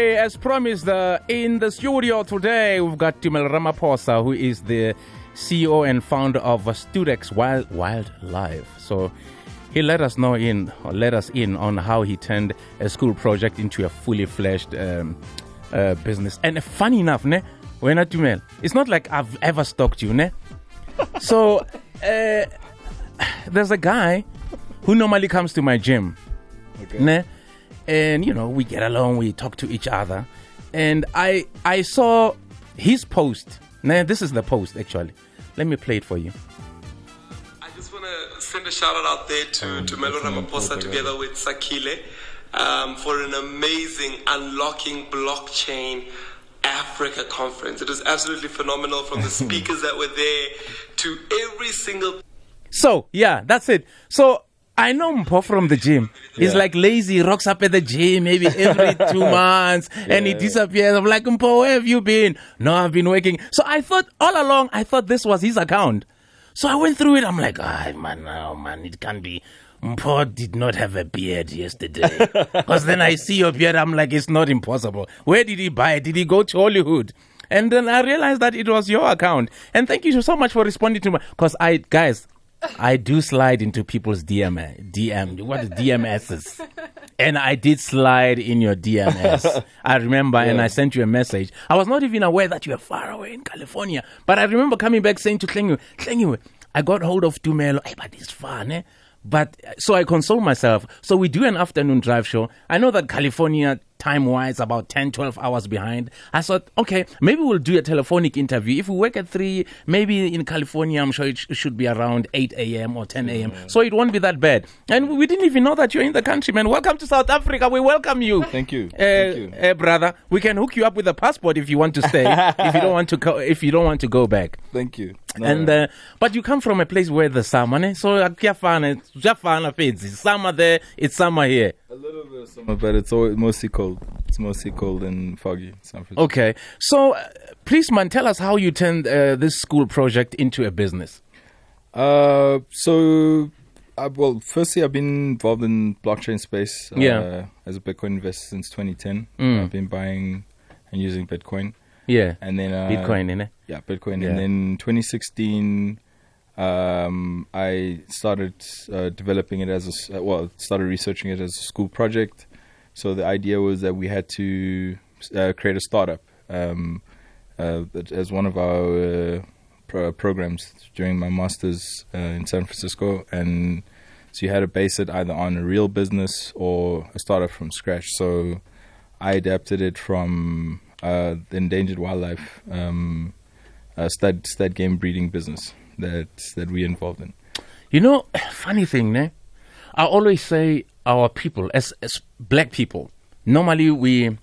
Okay, as promised, uh, in the studio today, we've got Tumelo Ramaphosa, who is the CEO and founder of StudEx Wild Wildlife. So he let us know in, or let us in on how he turned a school project into a fully fledged um, uh, business. And funny enough, ne, when I Tumel, it's not like I've ever stalked you, ne. So uh, there's a guy who normally comes to my gym, ne and you know we get along we talk to each other. And i i saw his post. Now this is the post actually. Let me play it for you. I just want to send a shout out out there to, to Melo Ramaphosa together with Sakile um, for an amazing Unlocking Blockchain Africa conference. It was absolutely phenomenal from the speakers that were there to every single so yeah that's it. So I know Mpo from the gym. He's Yeah. like lazy, rocks up at the gym maybe every two months and he disappears. I'm like, Mpo, where have you been? No, I've been working. So I thought all along, I thought this was his account. So I went through it. I'm like, ah, man, oh man, it can't be. Mpo did not have a beard yesterday. Because then I see your beard, I'm like, it's not impossible. Where did he buy it? Did he go to Hollywood? And then I realized that it was your account. And thank you so much for responding to my. Because I, guys, I do slide into people's DM, DM, what is DMSs? And I did slide in your DMS. I remember, and I sent you a message. I was not even aware that you were far away in California. But I remember coming back saying to Klengu, Klengu, I got hold of Tumelo. Hey, but it's fun, eh? But so I console myself. So we do an afternoon drive show. I know that California, time wise, about 10, 12 hours behind. I thought, okay, maybe we'll do a telephonic interview. If we work at 3, maybe in California, I'm sure it sh- should be around 8 a.m. or 10 a.m. So it won't be that bad. And we didn't even know that you're in the country, man. Welcome to South Africa. We welcome you. Thank you. Uh, Thank you. uh, brother, we can hook you up with a passport if you want to stay. if you don't want to, co- if you don't want to go back. Thank you. No, And uh, but you come from a place where the summer, so uh, kuyafana, kuyafana fedzi. Summer there, it's summer here. A little bit of summer, but it's always mostly cold. It's mostly cold and foggy. San Francisco. Okay, so uh, please, man, tell us how you turned uh, this school project into a business. Uh, so, uh, well, firstly, I've been involved in blockchain space. Uh, Yeah. As a Bitcoin investor since 2010, Mm. I've been buying and using Bitcoin, Yeah, and then uh, Bitcoin, innit? Yeah, Bitcoin. Yeah. And then 2016, um, I started uh, developing it as a uh, well, started researching it as a school project. So the idea was that we had to uh, create a startup um, uh, as one of our uh, pro- programs during my masters uh, in San Francisco, and so you had to base it either on a real business or a startup from scratch. So I adapted it from the endangered wildlife um, stud stud game breeding business that that we involved in. You know, funny thing, ne? I always say our people, as, as black people, normally we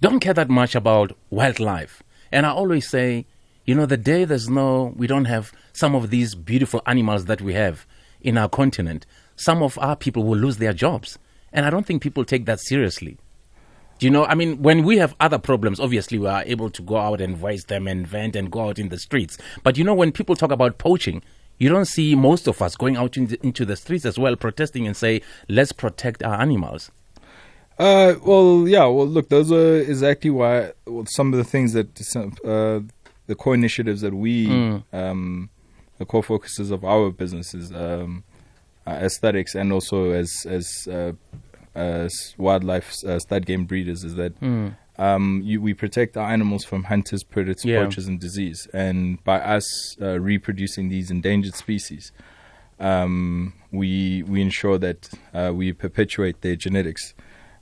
don't care that much about wildlife. And I always say, you know, the day there's no, we don't have some of these beautiful animals that we have in our continent, some of our people will lose their jobs. And I don't think people take that seriously. Do you know? I mean, when we have other problems, obviously we are able to go out and voice them and vent and go out in the streets. But you know, when people talk about poaching, you don't see most of us going out in the, into the streets as well, protesting and say, "Let's protect our animals." Uh, well, yeah. Well, look, those are exactly why well, some of the things that uh, the core initiatives that we, um, the core focuses of our businesses, um, aesthetics, and also as as uh, as wildlife uh, stud game breeders, is that um, you, we protect our animals from hunters, predators, Yeah. poachers, and disease. And by us uh, reproducing these endangered species, um, we we ensure that uh, we perpetuate their genetics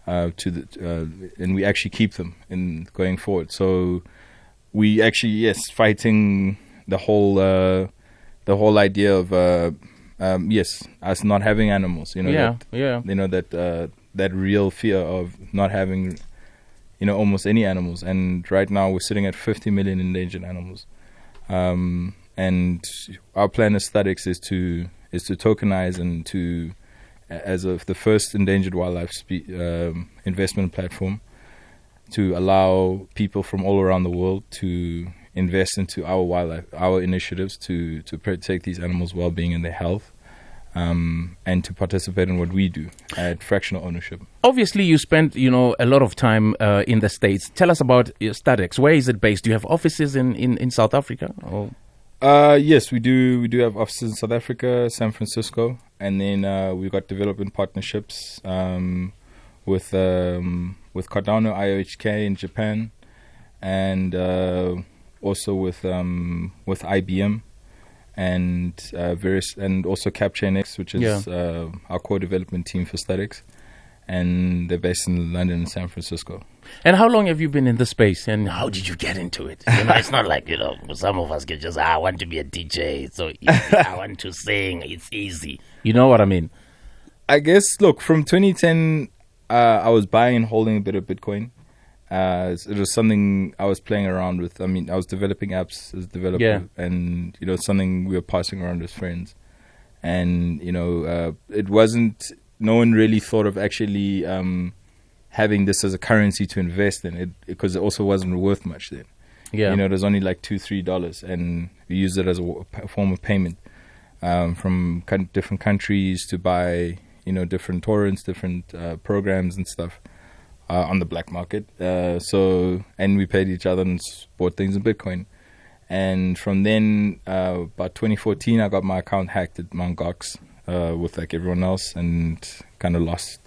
uh, to the uh, and we actually keep them in going forward. So we actually yes fighting the whole uh, the whole idea of uh, um, yes us not having animals. You know yeah, that, yeah. you know that uh, that real fear of not having you know almost any animals. And right now we're sitting at 50 million endangered animals. Um, and our plan aesthetics is to is to tokenize and to as of the first endangered wildlife spe- um, investment platform to allow people from all around the world to invest into our wildlife, our initiatives to to protect these animals' well-being and their health. um, and to participate in what we do at fractional ownership. Obviously, you spent you know a lot of time uh, in the states. Tell us about StudEx. Where is it based? Do you have offices in, in, in South Africa? Or? Uh, yes, we do. We do have offices in South Africa, San Francisco, and then uh, we've got development partnerships um, with um, with Cardano IOHK in Japan, and uh, also with um, with IBM and uh, various and also CapChainX, which is Yeah. uh, our core development team for StudEx, and they're based in London and San Francisco. And how long have you been in the space? And how did you get into it? You know, it's not like you know some of us can just "Ah, I want to be a DJ. It's so easy. I want to sing. It's easy. You know what I mean? I guess look from 2010, uh, I was buying and holding a bit of Bitcoin. Uh, it was something I was playing around with. I mean, I was developing apps as a developer, Yeah. and you know, something we were passing around as friends. And you know, uh, it wasn't. No one really thought of actually um, having this as a currency to invest in it because it also wasn't worth much then. Yeah. You know, it was only like two, three dollars, and we used it as a form of payment um, from different countries to buy, you know, different torrents, different uh, programs and stuff uh, on the black market. Uh, so, and we paid each other and bought things in Bitcoin. And from then, uh, about 2014, I got my account hacked at Mt. Gox uh, with like everyone else, and kind of lost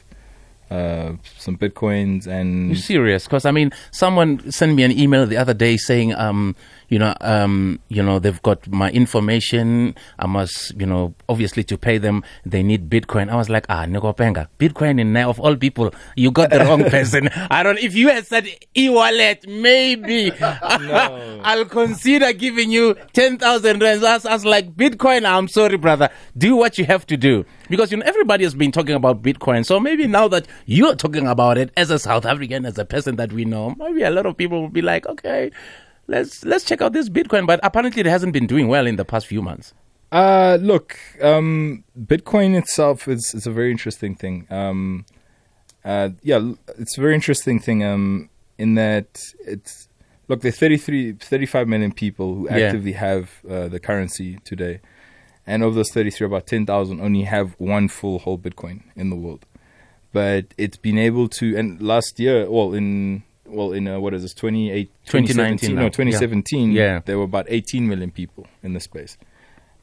uh, some bitcoins and You serious? Because I mean, someone sent me an email the other day saying, um, you know, um, you know, they've got my information. I must, you know, obviously to pay them, they need Bitcoin. I was like, ah, Penga, Bitcoin in now of all people, you got the wrong person. I don't. If you had said e-wallet, maybe I'll consider giving you ten thousand rands. I I was like, Bitcoin. I'm sorry, brother. Do what you have to do because you know everybody has been talking about Bitcoin. So maybe now that you're talking about it as a South African, as a person that we know, maybe a lot of people will be like, okay, let's let's check out this Bitcoin. But apparently, it hasn't been doing well in the past few months. Uh, look, um, Bitcoin itself is, is a very interesting thing. Um, uh, yeah, it's a very interesting thing. Um, in that it's look, there's 33, 35 million people who Yeah. actively have uh, the currency today, and of those 33, about 10,000 only have one full whole Bitcoin in the world. But it's been able to, and last year, well, in well, in uh, what is this, 28, 2019 2017, no, Yeah. 2017, Yeah. there were about 18 million people in the space.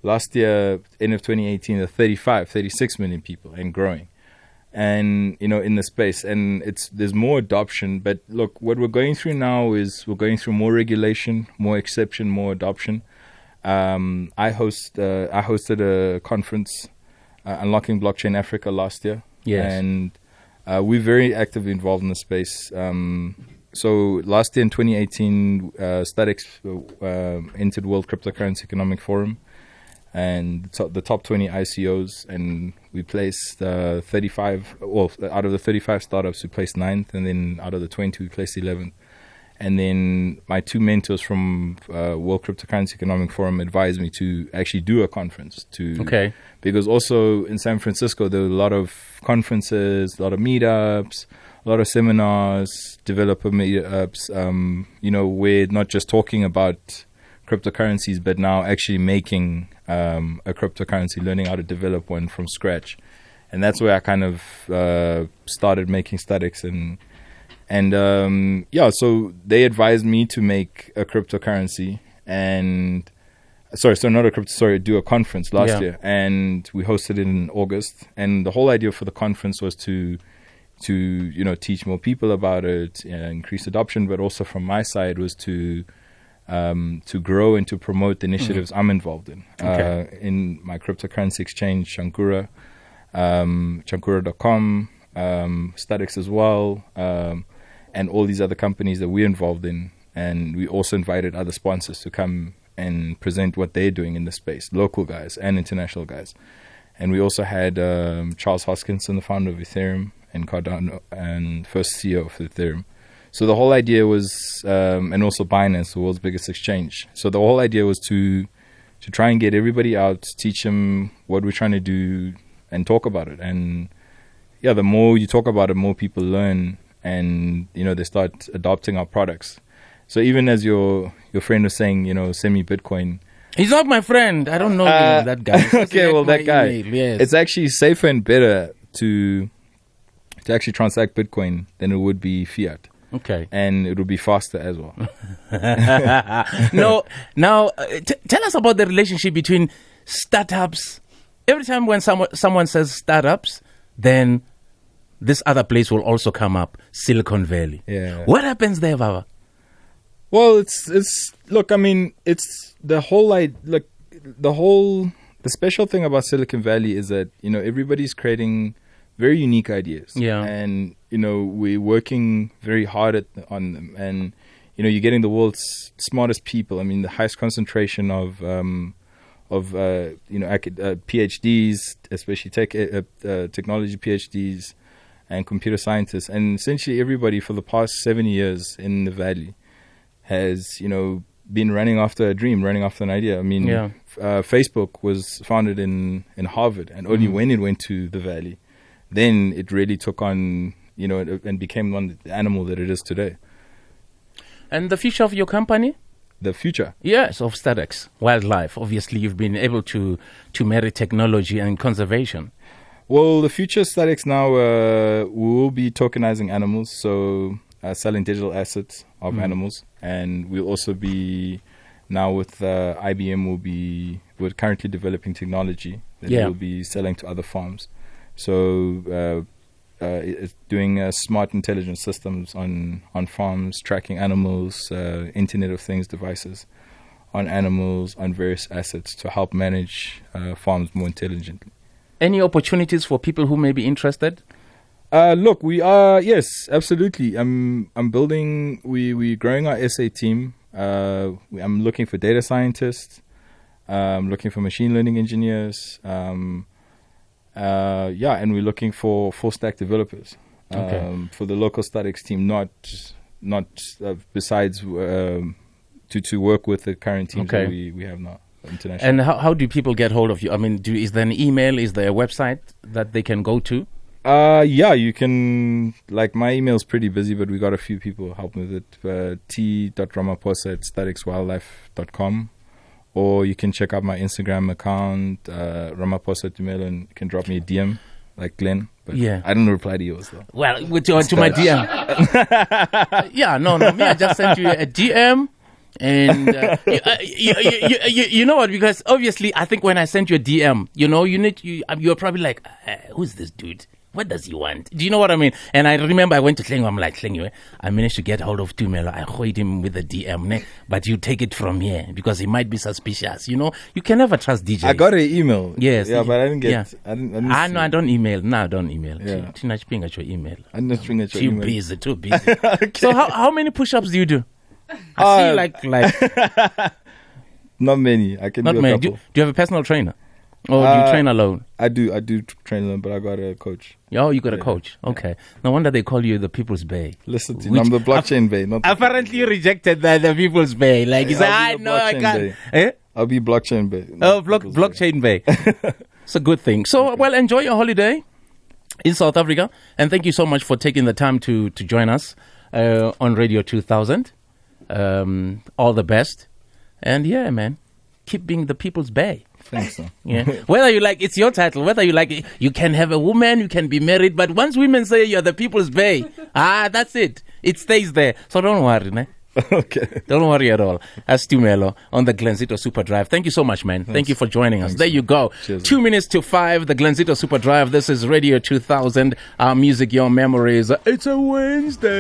Last year, end of 2018, there were 35, 36 million people and growing. And, you know, in the space. And it's there's more adoption. But look, what we're going through now is we're going through more regulation, more exception, more adoption. Um, I host uh, I hosted a conference, uh, Unlocking Blockchain Africa, last year. Yes. And uh, we're very actively involved in the space. Um, so last year in 2018, uh, StudEx uh, entered World Cryptocurrency Economic Forum and the top, the top 20 ICOs, and we placed uh, 35. Well, out of the 35 startups, we placed ninth, and then out of the 20, we placed 11th. And then my two mentors from uh, World Cryptocurrency Economic Forum advised me to actually do a conference to Okay. because also in San Francisco there were a lot of conferences, a lot of meetups, a lot of seminars, developer meetups. Um, you know, we're not just talking about cryptocurrencies, but now actually making um, a cryptocurrency, learning how to develop one from scratch, and that's where I kind of uh, started making StudEx and. And um, yeah, so they advised me to make a cryptocurrency, and sorry, so not a crypto, sorry, do a conference last Yeah. year, and we hosted it in August. And the whole idea for the conference was to, to you know, teach more people about it, uh, increase adoption, but also from my side was to, um, to grow and to promote the initiatives I'm involved in. Mm-hmm. Okay. Uh, in my cryptocurrency exchange, Shankura, um, Shankura.com, um, StudEx as well, um, and all these other companies that we're involved in. And we also invited other sponsors to come and present what they're doing in the space, local guys and international guys. And we also had um, Charles Hoskinson, the founder of Ethereum, and Cardano, and first CEO of Ethereum. So the whole idea was, um, and also Binance, the world's biggest exchange. So the whole idea was to to try and get everybody out, teach them what we're trying to do, and talk about it. And yeah, the more you talk about it, more people learn, and you know they start adopting our products. So even as your your friend was saying, you know, send me Bitcoin. He's not my friend. I don't know Uh, that guy. Okay, well, that guy. email, Yes. It's actually safer and better to to actually transact Bitcoin than it would be fiat, okay. and it would be faster as well. no, now uh, t- tell us about the relationship between startups. Every time when someone someone says startups, then this other place will also come up, Silicon Valley. Yeah. What happens there, Baba? Well, it's it's look. I mean, it's the whole like look the whole the special thing about Silicon Valley is that you know everybody's creating very unique ideas. Yeah. and you know we're working very hard at, on them, and you know you're getting the world's smartest people. I mean, the highest concentration of um, of uh, you know acad- uh, PhDs, especially tech uh, uh, technology PhDs and computer scientists, and essentially everybody for the past seven years in the valley has you know been running after a dream, running after an idea. I mean, Yeah. uh, Facebook was founded in in Harvard, and only Mhm. when it went to the valley, then it really took on you know and- and became one the animal that it is today. And the future of your company? The future. Yes, of StudEx Wildlife. Obviously, you've been able to to marry technology and conservation. Well, the future StudEx now uh, will be tokenizing animals, so uh, selling digital assets of Mm. animals, and we'll also be now with uh, IBM. Will be we're currently developing technology that Yeah. we'll be selling to other farms. So. Uh, uh, it's doing uh, smart intelligent systems on, on farms, tracking animals, uh, Internet of Things devices on animals, on various assets to help manage uh, farms more intelligently. Any opportunities for people who may be interested? Uh, look, we are yes, absolutely. I'm I'm building. We we growing our SA team. Uh, we, I'm looking for data scientists. Um, looking for machine learning engineers. Um, uh, yeah, and we're looking for full stack developers Okay. um, for the local StudEx team. Not not uh, besides um, to to work with the current teams Okay. that we we have now international. And how, how do people get hold of you? I mean, do, is there an email? Is there a website that they can go to? Uh, yeah, you can. Like my email's pretty busy, but we got a few people helping with it. Uh, t.ramaphosa at studexwildlife.com. Or you can check out my Instagram account, uh, Ramaphosa Tumelo, and you can drop me a DM, like Glenn. But Yeah. I didn't reply to yours, though. Well, with, to, to my DM. yeah, no, no. Me, I just sent you a DM. And uh, you, uh, you, you, you, know what? Because obviously, I think when I sent you a DM, you know, you need you, um, you're probably like, uh, "Who's this dude? What does he want?" Do you know what I mean? And I remember I went to Klingo. I'm like, Klingo, I managed to get hold of Tumelo. I hoid him with a DM, ne? but you take it from here because he might be suspicious. You know, you can never trust DJs. I got an email. Yes. Yeah, but I didn't get. Yeah. I didn't. I, didn't see no, I don't email. No, I don't email. Yeah. Tina Chiping at your email. I didn't string at your Too email. busy, too busy. So how how many push-ups do you do? I Uh, see like like Not many. I can not do a many. Do, couple. do you have a personal trainer, or do you Uh, train alone? I do. I do train them, but I got a coach. Oh, you got a coach. Okay. No wonder they call you the People's Bay. Listen to Which- I'm the blockchain bay, not. Apparently, you rejected the, the People's Bay. Like you Yeah, say, I'll be know I can't. Bay. Eh? I'll be blockchain bay. Oh, block, people's blockchain Bay. it's a good thing. So, well, enjoy your holiday in South Africa, and thank you so much for taking the time to to join us uh, on Radio 2000. Um, all the best, and yeah, man, keep being the People's Bay. Thanks, man. Yeah. whether you like, it's your title. Whether you like, it, you can have a woman, you can be married, but once women say you're the People's Bay, ah, that's it. It stays there. So don't worry, ne? okay. Don't worry at all. That's Tumelo on the Glenzito Super Drive. Thank you so much, man. Thank you for joining us. Thanks, there you go. Cheers, Two minutes to five, the Glenzito Super Drive. This is Radio 2000. Our music, your memories. It's a Wednesday.